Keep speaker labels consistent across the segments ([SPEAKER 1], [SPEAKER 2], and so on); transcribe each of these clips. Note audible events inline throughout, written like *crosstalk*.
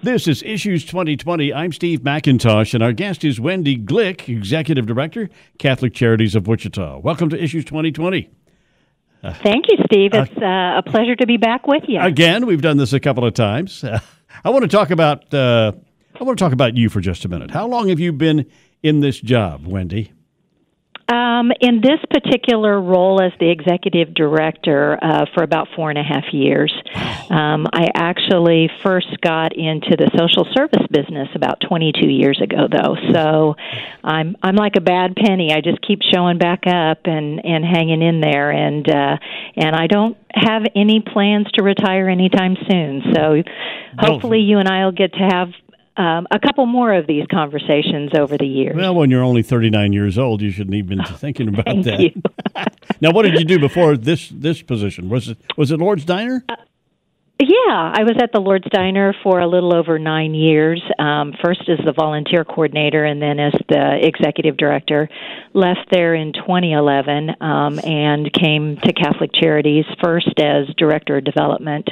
[SPEAKER 1] This is Issues 2020. I'm Steve McIntosh, and our guest is Wendy Glick, Executive Director, Catholic Charities of Wichita. Welcome to Issues 2020.
[SPEAKER 2] Thank you, Steve. It's uh, a pleasure to be back with you.
[SPEAKER 1] Again, we've done this a couple of times. Uh, *laughs* I want to talk about uh, I want to talk about you for just a minute. How long have you been in this job, Wendy?
[SPEAKER 2] Um, in this particular role as the executive director uh, for about four and a half years, um, I actually first got into the social service business about 22 years ago, though. So I'm I'm like a bad penny. I just keep showing back up and and hanging in there, and uh, and I don't have any plans to retire anytime soon. So hopefully, you and I will get to have um, a couple more of these conversations over the years.
[SPEAKER 1] Well, when you're only 39 years old, you shouldn't even be *laughs* thinking about that. *laughs* now, what did you do before this this position? Was it was it Lord's Diner?
[SPEAKER 2] Uh, Yeah, I was at the Lord's Diner for a little over nine years. Um, first as the volunteer coordinator, and then as the executive director. Left there in 2011 um, and came to Catholic Charities first as director of development,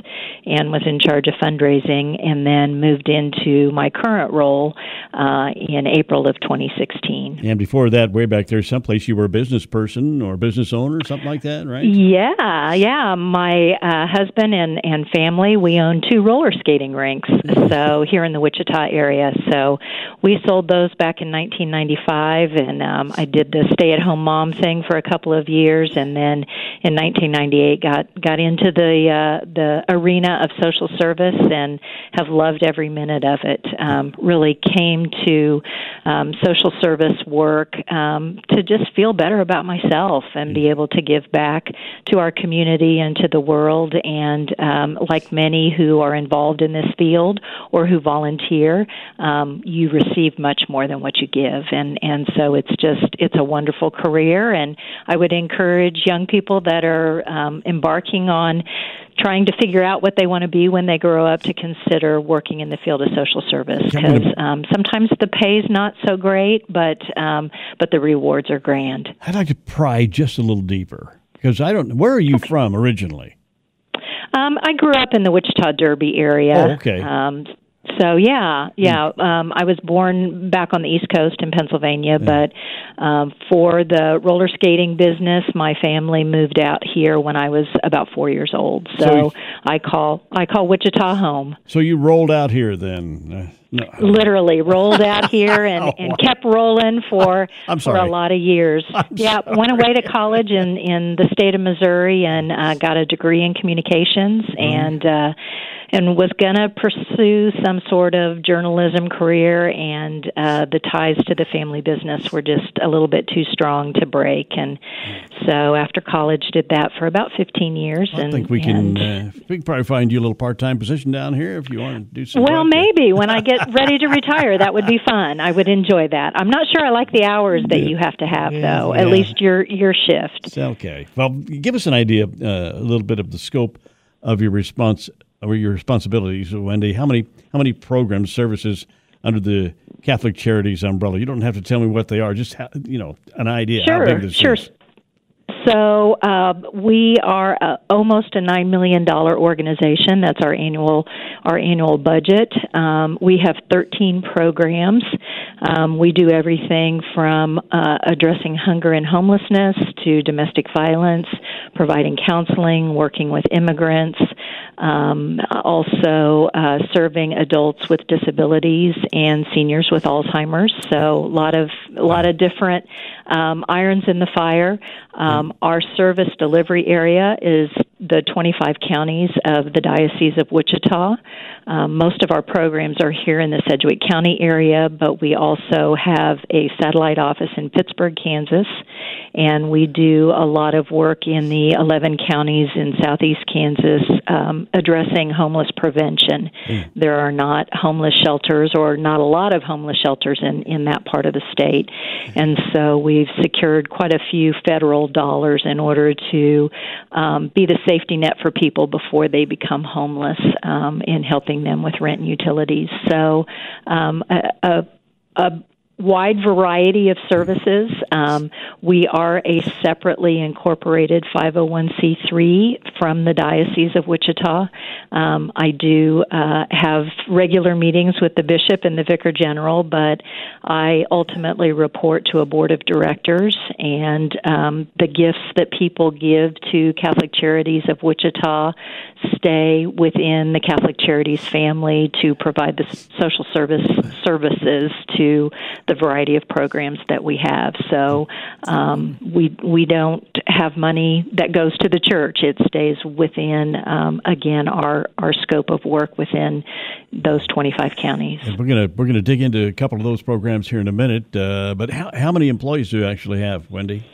[SPEAKER 2] and was in charge of fundraising, and then moved into my current role uh, in April of 2016.
[SPEAKER 1] and before that, way back there, someplace you were a business person or business owner, something like that, right?
[SPEAKER 2] Yeah, yeah. My uh, husband and and family we own two roller skating rinks. So here in the Wichita area. So we sold those back in 1995, and um, I did the stay-at-home mom thing for a couple of years, and then in 1998 got got into the uh, the arena of social service and have loved every minute of it. Um, really came to um, social service work um, to just feel better about myself and be able to give back to our community and to the world. And um, like many who are involved in this field or who volunteer, um, you receive much more than what you give. And and so it's just it's a wonderful career. And I would encourage young people that are um, embarking on trying to figure out what they want to be when they grow up to consider working in the field of social service because um, sometimes the pay is not so great, but um, but the rewards are grand.
[SPEAKER 1] I'd like to pry just a little deeper because I don't. Where are you from originally?
[SPEAKER 2] Um, I grew up in the Wichita Derby area.
[SPEAKER 1] Oh, okay.
[SPEAKER 2] Um, so yeah, yeah. Um, I was born back on the East Coast in Pennsylvania, but um, for the roller skating business, my family moved out here when I was about four years old. So,
[SPEAKER 1] So-
[SPEAKER 2] I call I call Wichita home.
[SPEAKER 1] So you rolled out here then? Uh, no.
[SPEAKER 2] Literally rolled out here and, *laughs* and kept rolling for *laughs*
[SPEAKER 1] I'm
[SPEAKER 2] for
[SPEAKER 1] sorry.
[SPEAKER 2] a lot of years. *laughs* yeah, went away to college in in the state of Missouri and uh, got a degree in communications
[SPEAKER 1] Mm-hmm.
[SPEAKER 2] and uh, and was gonna pursue some sort of journalism career. And uh, the ties to the family business were just a little bit too strong to break. And so after college, did that for about 15 years.
[SPEAKER 1] I
[SPEAKER 2] and
[SPEAKER 1] think we
[SPEAKER 2] and,
[SPEAKER 1] can. Uh, we can probably find you a little part-time position down here if you want to do some.
[SPEAKER 2] Well, maybe when I get ready to *laughs* retire, that would be fun. I would enjoy that. I'm not sure I like the hours that you have to have,
[SPEAKER 1] Yeah,
[SPEAKER 2] though.
[SPEAKER 1] yeah.
[SPEAKER 2] At least your your shift.
[SPEAKER 1] It's okay. Well, give us an idea, uh, a little bit of the scope of your response or your responsibilities, Wendy. How many how many programs, services under the Catholic Charities umbrella? You don't have to tell me what they are. Just ha- you know, an idea how
[SPEAKER 2] Sure,
[SPEAKER 1] big this
[SPEAKER 2] sure.
[SPEAKER 1] is.
[SPEAKER 2] So uh, we are uh, almost a nine million dollar organization. That's our annual our annual budget. Um, we have thirteen programs. Um, we do everything from uh, addressing hunger and homelessness to domestic violence, providing counseling, working with immigrants, um, also uh, serving adults with disabilities and seniors with Alzheimer's. So a lot of a lot of different um, irons in the fire. Um, our service delivery area is the 25 counties of the Diocese of Wichita. Um, most of our programs are here in the Sedgwick County area, but we also have a satellite office in Pittsburg, Kansas, and we do a lot of work in the 11 counties in southeast Kansas um, addressing homeless prevention. There are not homeless shelters or not a lot of homeless shelters in, in that part of the state. And so we've secured quite a few federal dollars in order to um, be the safety net for people before they become homeless um, in helping them with rent and utilities. So um, a, a, a wide variety of services. Um, we are a separately incorporated 501c3 from the Diocese of Wichita. Um, I do uh, have regular meetings with the bishop and the vicar general, but I ultimately report to a board of directors, and um, the gifts that people give to Catholic Charities of Wichita stay within the Catholic Charities family to provide the social service services to the variety of programs that we have. So um, we we don't have money that goes to the church. It stays within um, again our our scope of work within those 25 counties.
[SPEAKER 1] And we're gonna we're gonna dig into a couple of those programs here in a minute. Uh, but how how many employees do you actually have, Wendy?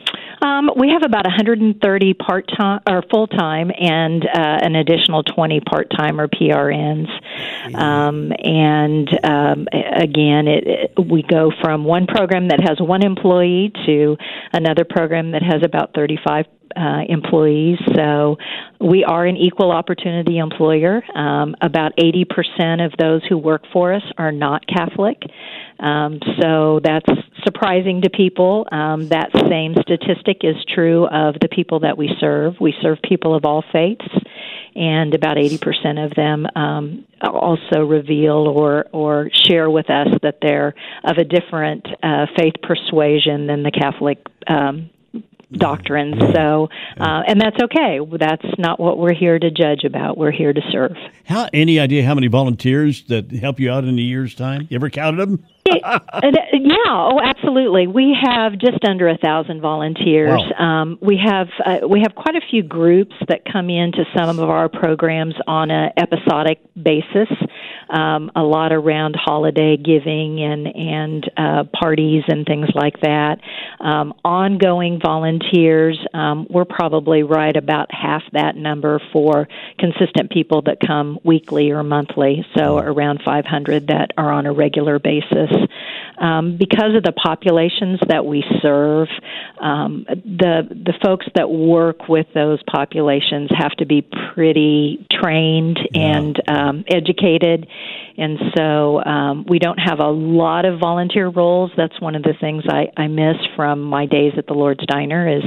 [SPEAKER 2] Um, we have about 130 part time or full time, and uh, an additional 20 part time or PRNs. Um, and um, again, it, it, we go from one program that has one employee to another program that has about 35 uh, employees. So we are an equal opportunity employer. Um, about 80% of those who work for us are not Catholic. Um, so that's surprising to people. Um, that same statistic is true of the people that we serve. We serve people of all faiths, and about 80% of them um, also reveal or, or share with us that they're of a different uh, faith persuasion than the Catholic um, doctrines. So, uh, and that's okay. That's not what we're here to judge about. We're here to serve.
[SPEAKER 1] How any idea how many volunteers that help you out in a year's time? You ever counted them?
[SPEAKER 2] Yeah, oh, absolutely. We have just under a thousand volunteers. Wow. Um, we have uh, we have quite a few groups that come into some of our programs on an episodic basis. Um, a lot around holiday giving and and uh, parties and things like that. Um, ongoing volunteers, um, we're probably right about half that number for consistent people that come weekly or monthly. So around 500 that are on a regular basis. Um, because of the populations that we serve, um, the the folks that work with those populations have to be pretty trained yeah. and um, educated, and so um, we don't have a lot of volunteer roles. That's one of the things I, I miss from my days at the Lord's Diner is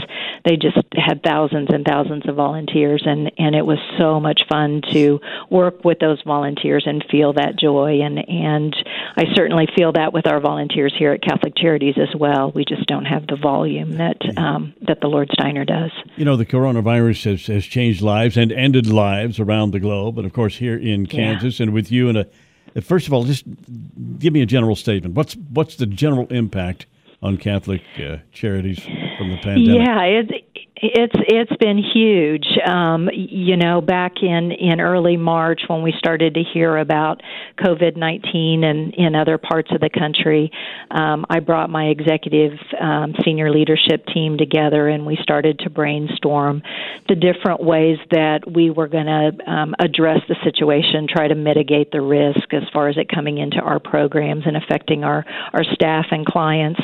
[SPEAKER 2] they just had thousands and thousands of volunteers, and and it was so much fun to work with those volunteers and feel that joy, and and I certainly feel that with our volunteers here at Catholic Charities as well. We just don't have the volume that um, that the Lord's Diner does.
[SPEAKER 1] You know, the coronavirus has has changed lives and ended lives around the globe, and of course here in Kansas, yeah. and with you And a First of all, just give me a general statement. What's what's the general impact on Catholic uh, charities from the pandemic?
[SPEAKER 2] Yeah, it, it's it's been huge. Um, you know, back in in early March when we started to hear about COVID nineteen and in other parts of the country, um, I brought my executive um, senior leadership team together and we started to brainstorm the different ways that we were going to um, address the situation, try to mitigate the risk as far as it coming into our programs and affecting our our staff and clients.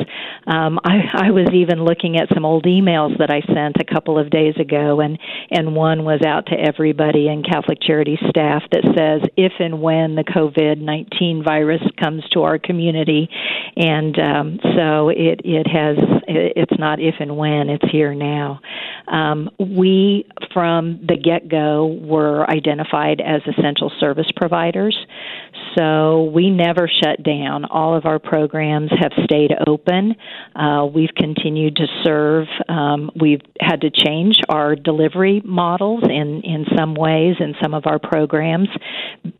[SPEAKER 2] Um, I, I was even looking at some old emails that I sent a couple of days ago, and and one was out to everybody in Catholic Charity staff that says if and when the COVID nineteen virus comes to our community, and um, so it it has it's not if and when it's here now. Um, we from the get go were identified as essential service providers. So we never shut down. All of our programs have stayed open. Uh, we've continued to serve. Um, we've had to change our delivery models in, in some ways in some of our programs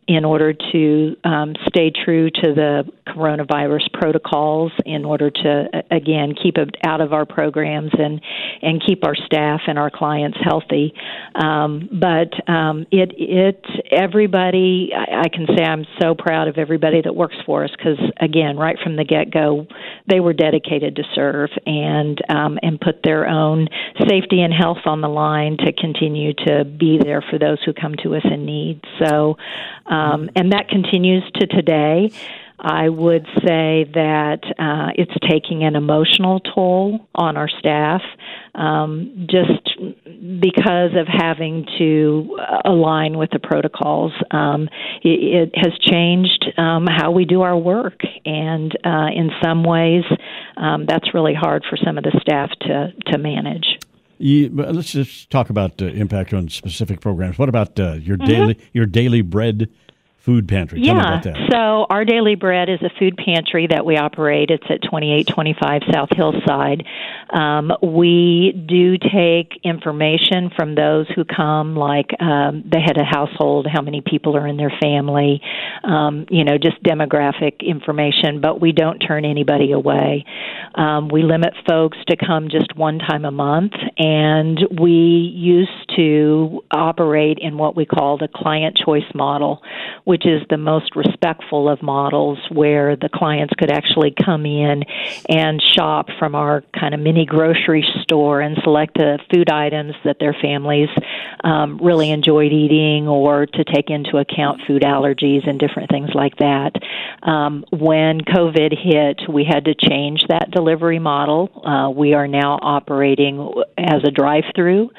[SPEAKER 2] in order to um, stay true to the coronavirus protocols, in order to, again, keep it out of our programs and, and keep our staff and our clients healthy. Um, but um, it, it, everybody, I, I can say I'm so proud of everybody that works for us because, again, right from the get go, they were dedicated to serve and um, and put their own safety and health on the line to continue to be there for those who come to us in need. So, um, and that continues to today. I would say that uh, it's taking an emotional toll on our staff um, just because of having to align with the protocols. Um, it, it, has changed um, how we do our work, and uh, in some ways, um, that's really hard for some of the staff to to manage.
[SPEAKER 1] You, let's just talk about uh, impact on specific programs. What about uh, your mm-hmm. daily your daily bread food pantry. Tell
[SPEAKER 2] yeah. So our daily bread is a food pantry that we operate. It's at 2825 South Hillside. Um, we do take information from those who come, like um, the head of household, how many people are in their family, um, you know, just demographic information, but we don't turn anybody away. Um, we limit folks to come just one time a month, and we used to operate in what we call the client choice model which is the most respectful of models where the clients could actually come in and shop from our kind of mini grocery store and select the food items that their families um, really enjoyed eating or to take into account food allergies and different things like that. Um, when COVID hit, we had to change that delivery model. Uh, we are now operating as a drive through.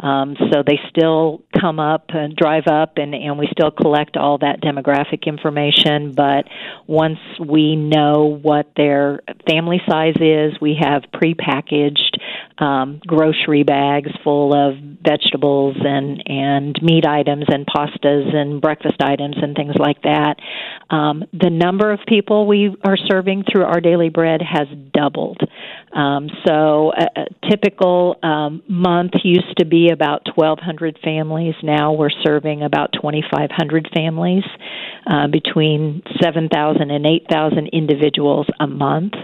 [SPEAKER 2] Um, so they still come up and drive up, and, and we still collect all that demographic information. But once we know what their family size is, we have prepackaged um, grocery bags full of vegetables and and meat items and pastas and breakfast items and things like that. Um, the number of people we are serving through our daily bread has doubled. Um, so a, a typical um, month used to about 1,200 families. Now we're serving about 2,500 families, uh, between 7,000 and 8,000 individuals a month.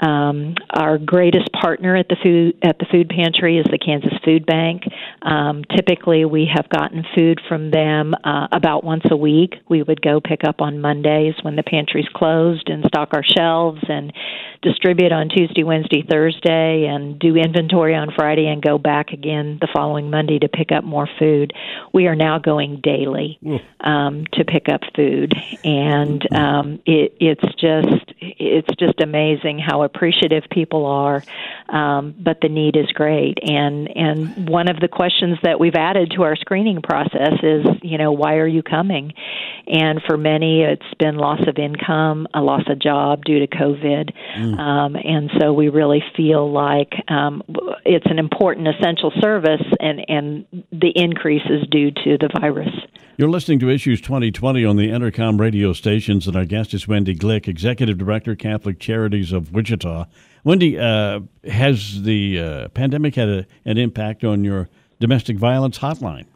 [SPEAKER 2] Um, our greatest partner at the food at the food pantry is the Kansas Food Bank. Um, typically, we have gotten food from them uh, about once a week. We would go pick up on Mondays when the pantry's closed and stock our shelves and distribute on Tuesday, Wednesday, Thursday, and do inventory on Friday and go back again the following Monday to pick up more food. We are now going daily um, to pick up food, and um, it, it's just it's just amazing how appreciative people are. Um, but the need is great, and and one of the questions that we've added to our screening process is, you know, why are you coming? And for many, it's been loss of income, a loss of job due to COVID. Mm. Um, and so we really feel like um, it's an important essential service, and, and the increase is due to the virus.
[SPEAKER 1] You're listening to Issues 2020 on the Entercom radio stations, and our guest is Wendy Glick, Executive Director, Catholic Charities of Wichita. Wendy, uh, has the uh, pandemic had a, an impact on your domestic violence hotline?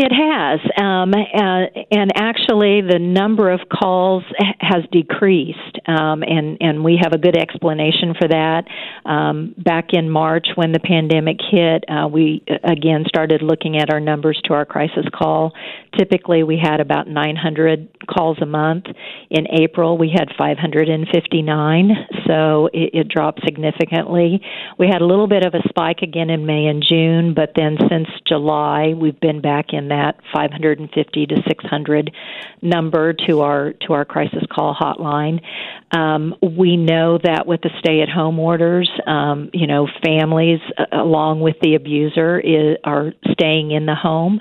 [SPEAKER 2] It has, um, uh, and actually, the number of calls has decreased, um, and and we have a good explanation for that. Um, back in March, when the pandemic hit, uh, we uh, again started looking at our numbers to our crisis call. Typically, we had about 900 calls a month. In April, we had 559, so it, it dropped significantly. We had a little bit of a spike again in May and June, but then since July, we've been back in that 550 to 600 number to our to our crisis call hotline. Um, we know that with the stay-at-home orders, um, you know, families uh, along with the abuser is, are staying in the home,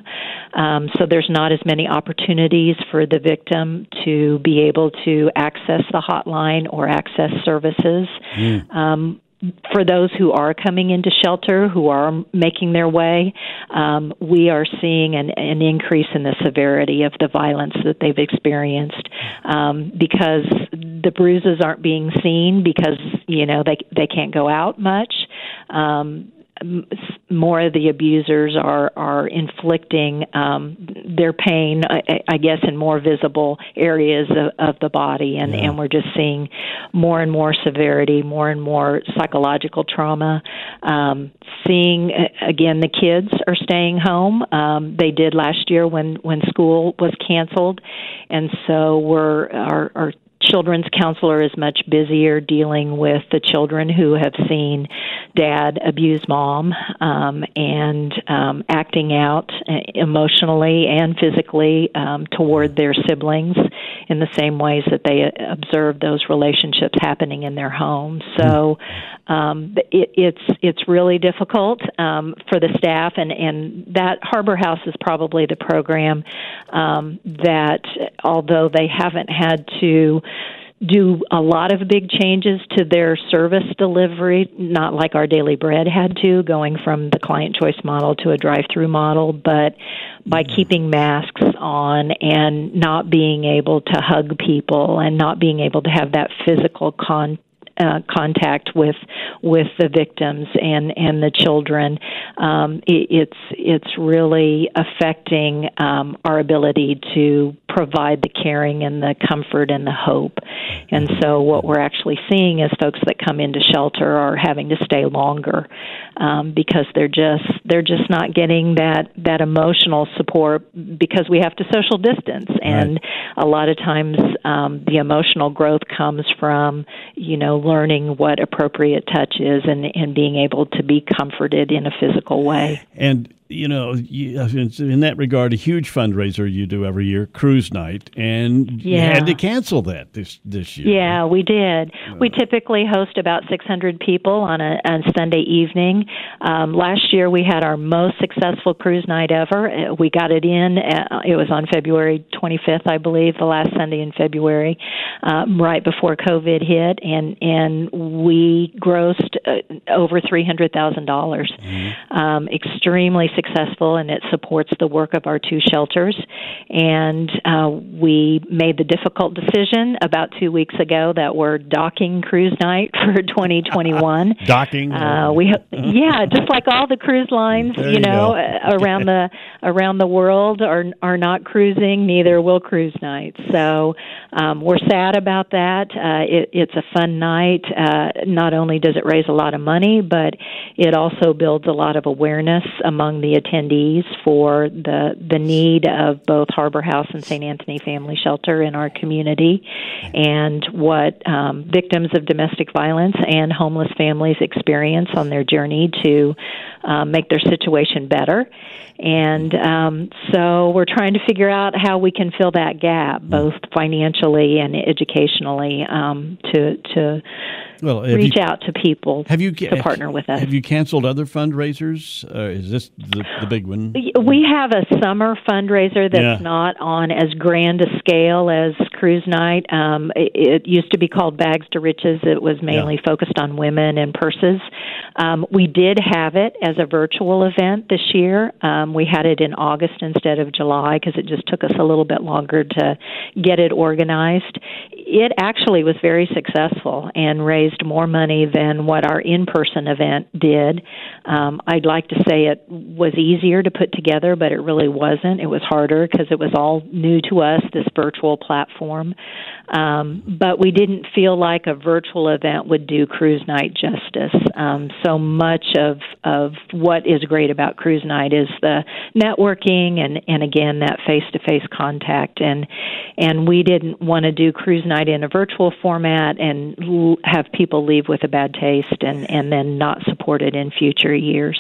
[SPEAKER 2] um, so there's not as many opportunities for the victim to be able to access the hotline or access services. Mm. For those who are coming into shelter, who are making their way, um, we are seeing an, an, increase in the severity of the violence that they've experienced um, because the bruises aren't being seen because you know they they can't go out much. Um, more of the abusers are are inflicting um, their pain, I, I guess, in more visible areas of, of the body, and yeah. and we're just seeing more and more severity, more and more psychological trauma. Um, seeing again, the kids are staying home. Um, they did last year when when school was canceled, and so we're our, our children's counselor is much busier dealing with the children who have seen dad abuse mom um, and um, acting out uh, emotionally and physically um, toward their siblings in the same ways that they uh, observe those relationships happening in their home. So um, it, it's it's really difficult um, for the staff, and and that Harbor House is probably the program um, that, although they haven't had to do a lot of big changes to their service delivery, not like our Daily Bread had to, going from the client choice model to a drive through model, but by mm-hmm. keeping masks on and not being able to hug people and not being able to have that physical contact uh, contact with with the victims and and the children, um, it, it's it's really affecting um, our ability to provide the caring and the comfort and the hope. And so, what we're actually seeing is folks that come into shelter are having to stay longer um, because they're just they're just not getting that that emotional support because we have to social distance, and right. a lot of times um, the emotional growth comes from you know learning what appropriate touch is and and being able to be comforted in a physical way.
[SPEAKER 1] And you know, in that regard, a huge fundraiser you do every year, cruise night, and yeah. you had to cancel that this this year.
[SPEAKER 2] Yeah, we did. Uh, we typically host about 600 people on a, a Sunday evening. Um, last year, we had our most successful cruise night ever. Uh, we got it in. Uh, it was on February 25th, I believe, the last Sunday in February, um, right before COVID hit, and and we grossed uh, over three hundred thousand dollars. Mm-hmm. Um, extremely successful and it supports the work of our two shelters. And uh, we made the difficult decision about two weeks ago that we're docking cruise night for *laughs* 2021. *laughs*
[SPEAKER 1] docking?
[SPEAKER 2] Uh, we *laughs* yeah, just like all the cruise lines, there you know, uh, around the around the world are are not cruising. Neither will cruise nights. So um, we're sad about that. Uh, it, it's a fun night. Uh, not only does it raise a lot of money, but it also builds a lot of awareness among the attendees for the the need of both Harbor House and St. Anthony Family Shelter in our community, and what um, victims of domestic violence and homeless families experience on their journey to um, make their situation better. And um, so we're trying to figure out how we can fill that gap, both financially and educationally, um, to to well, reach you, out to people have you, to partner with us.
[SPEAKER 1] Have you canceled other fundraisers? Uh, is this the, the, big one?
[SPEAKER 2] We have a summer fundraiser that's yeah. not on as grand a scale as Cruise Night. Um, it, it, used to be called Bags to Riches. It was mainly yeah. focused on women and purses. Um, we did have it as a virtual event this year. Um, we had it in August instead of July because it just took us a little bit longer to get it organized. It actually was very successful and raised more money than what our in person event did. Um, I'd like to say it was easier to put together, but it really wasn't. It was harder because it was all new to us, this virtual platform. Um, but we didn't feel like a virtual event would do cruise night justice. Um, so much of, of what is great about cruise night is the networking and, and again that face to face contact and and we didn't want to do cruise night in a virtual format and l- have people leave with a bad taste and and then not support it in future years.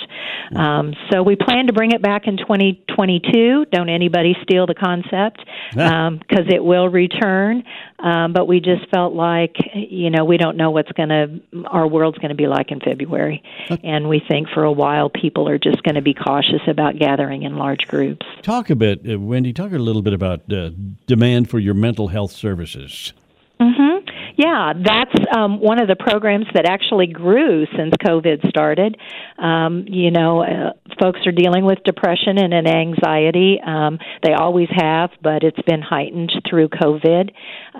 [SPEAKER 2] Um, so we plan to bring it back in 2022. Don't anybody steal the concept because *laughs* um, it will return. Um, but we just felt like, you know, we don't know what's going to, our world's going to be like in February. And we think for a while people are just going to be cautious about gathering in large groups.
[SPEAKER 1] Talk a bit, uh, Wendy, talk a little bit about uh, demand for your mental health services.
[SPEAKER 2] Mm-hmm. Yeah, that's um, one of the programs that actually grew since COVID started. Um, you know, uh, folks are dealing with depression and an anxiety. Um, they always have, but it's been heightened through COVID.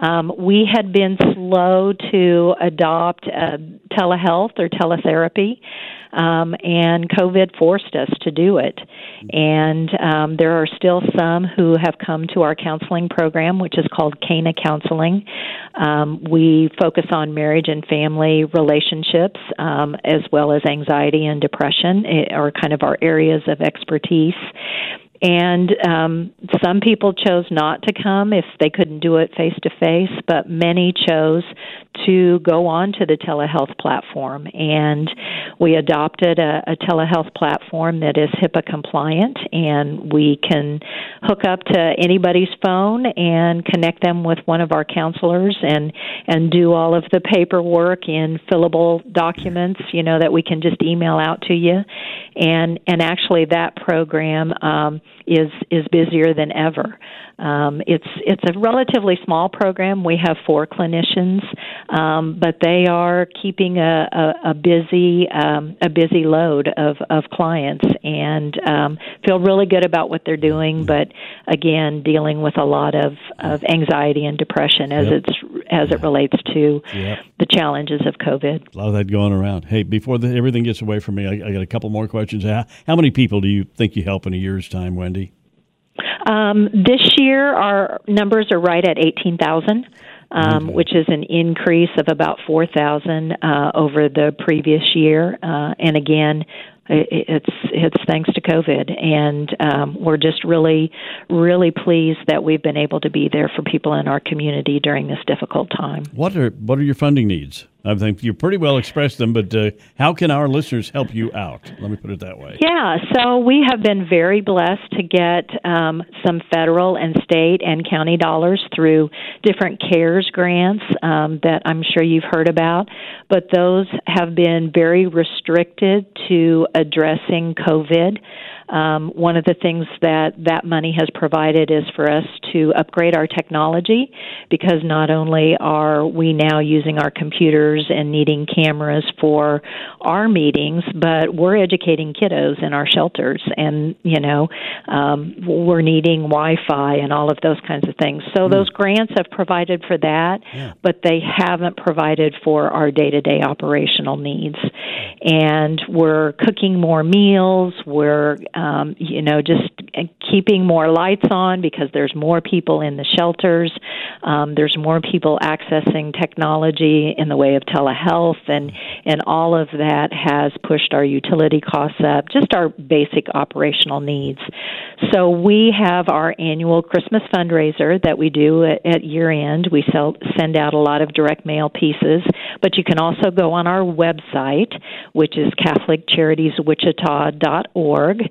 [SPEAKER 2] Um, we had been slow to adopt uh, telehealth or teletherapy um, and COVID forced us to do it. And um, there are still some who have come to our counseling program, which is called Cana Counseling. Um, we focus on marriage and family relationships, um, as well as anxiety and depression, it, are kind of our areas of expertise. And um, some people chose not to come if they couldn't do it face to face, but many chose to go on to the telehealth platform. And we adopted a, a telehealth platform that is HIPAA compliant, and we can hook up to anybody's phone and connect them with one of our counselors and, and do all of the paperwork in fillable documents, you know, that we can just email out to you. And and actually, that program um, is is busier than ever. Um, it's it's a relatively small program. We have four clinicians, um, but they are keeping a, a, a busy um, a busy load of, of clients and um, feel really good about what they're doing. But again, dealing with a lot of, of anxiety and depression as yep. it's as it relates to yep. the challenges of COVID.
[SPEAKER 1] A lot of that going around. Hey, before the, everything gets away from me, I, I got a couple more questions. How, how many people do you think you help in a year's time, Wendy?
[SPEAKER 2] Um, this year, our numbers are right at 18,000. Um, which is an increase of about 4,000 uh, over the previous year. Uh, and again, it's it's thanks to COVID, and um, we're just really really pleased that we've been able to be there for people in our community during this difficult time.
[SPEAKER 1] What are what are your funding needs? I think you pretty well expressed them, but uh, how can our listeners help you out? Let me put it that way.
[SPEAKER 2] Yeah, so we have been very blessed to get um, some federal and state and county dollars through different CARES grants um, that I'm sure you've heard about, but those have been very restricted to addressing COVID. Um, one of the things that that money has provided is for us to upgrade our technology because not only are we now using our computers and needing cameras for our meetings, but we're educating kiddos in our shelters and, you know, um, we're needing Wi Fi and all of those kinds of things. So mm. those grants have provided for that, yeah. but they haven't provided for our day to day operational needs. And we're cooking more meals, we're um, you know, just keeping more lights on because there's more people in the shelters. Um, there's more people accessing technology in the way of telehealth, and and all of that has pushed our utility costs up, just our basic operational needs. So we have our annual Christmas fundraiser that we do at, at year end. We sell, send out a lot of direct mail pieces, but you can also go on our website, which is CatholicCharitiesWichita.org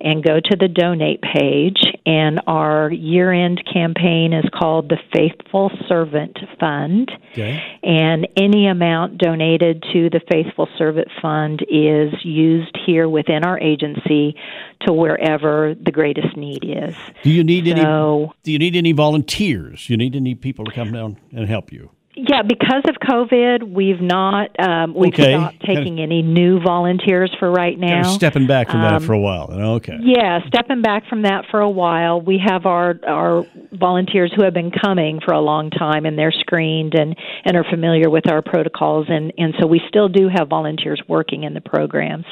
[SPEAKER 2] and go to the donate page. And our year end campaign is called the Faithful Servant Fund. Okay. And any amount donated to the Faithful Servant Fund is used here within our agency to wherever the greatest need is.
[SPEAKER 1] Do you need so, any? Do you need any volunteers? You need any people to come down and help you?
[SPEAKER 2] Yeah, because of COVID, we've not um, we've okay. stopped taking kind of, any new volunteers for right now. Kind
[SPEAKER 1] of stepping back from um, that for a while. Okay.
[SPEAKER 2] Yeah, stepping back from that for a while. We have our our volunteers who have been coming for a long time, and they're screened and and are familiar with our protocols, and and so we still do have volunteers working in the programs,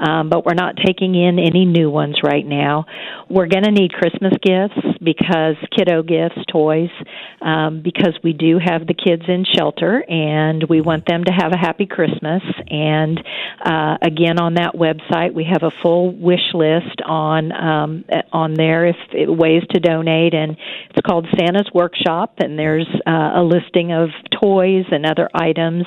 [SPEAKER 2] um, but we're not taking in any new ones right now. We're going to need Christmas gifts because kiddo gifts, toys, um, because we do have the kids in shelter, and we want them to have a happy Christmas. And uh, again, on that website, we have a full wish list on um, on there if ways to donate, and it's called Santa's Workshop. And there's uh, a listing of toys and other items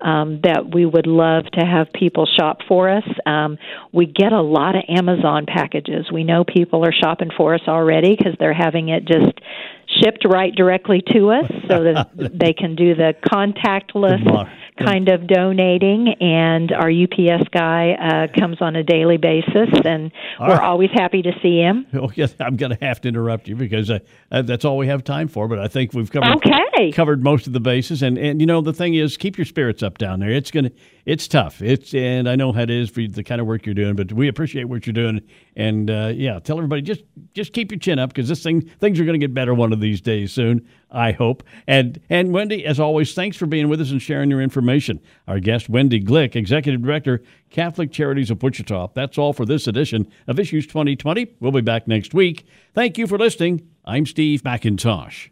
[SPEAKER 2] um, that we would love to have people shop for us. Um, we get a lot of Amazon packages. We know people are shopping for us already because they're having it just shipped right directly to us so that *laughs* they can do the contactless kind of donating, and our UPS guy uh, comes on a daily basis, and all we're right. always happy to see him. *laughs*
[SPEAKER 1] Oh, yes, I'm going to have to interrupt you because uh, uh, that's all we have time for. But I think we've covered
[SPEAKER 2] okay.
[SPEAKER 1] covered most of the bases, and and you know the thing is, keep your spirits up down there. It's gonna it's tough. It's and I know how it is for the kind of work you're doing, but we appreciate what you're doing. And uh, yeah, tell everybody just just keep your chin up because this thing things are going to get better one of these days soon. I hope. And and Wendy, as always, thanks for being with us and sharing your information. Our guest, Wendy Glick, Executive Director, Catholic Charities of Wichita. That's all for this edition of Issues 2020. We'll be back next week. Thank you for listening. I'm Steve McIntosh.